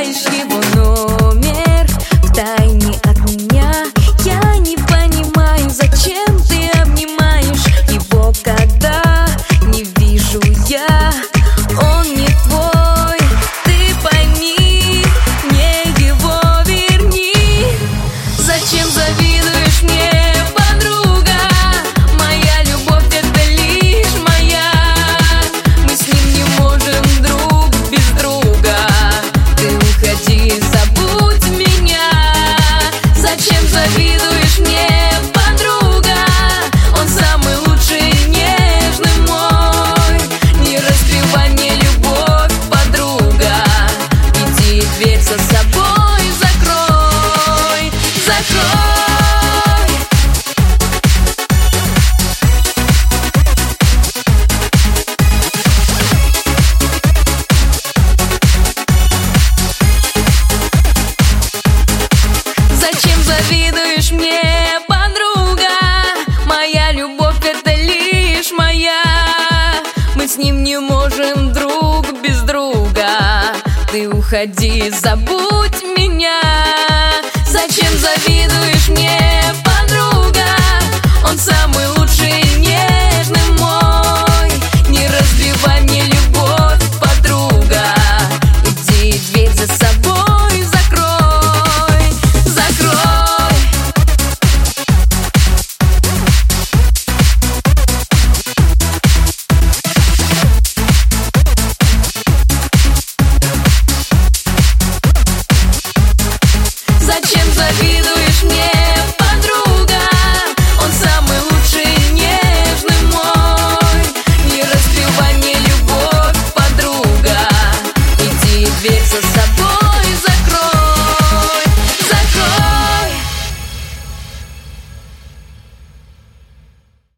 Набираешь его номер в тайне от меня? Я не понимаю, зачем ты обнимаешь его, когда не вижу я. Он не твой, ты пойми, мне его верни. Зачем завидуешь мне, завидуешь мне, подруга? Моя любовь это лишь моя. Мы с ним не можем друг без друга. Ты уходи, забудь меня.